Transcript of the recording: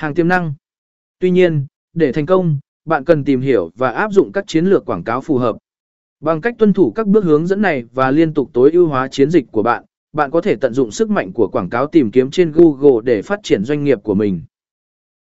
Hàng tiềm năng. Tuy nhiên, để thành công, bạn cần tìm hiểu và áp dụng các chiến lược quảng cáo phù hợp. Bằng cách tuân thủ các bước hướng dẫn này và liên tục tối ưu hóa chiến dịch của bạn, bạn có thể tận dụng sức mạnh của quảng cáo tìm kiếm trên Google để phát triển doanh nghiệp của mình.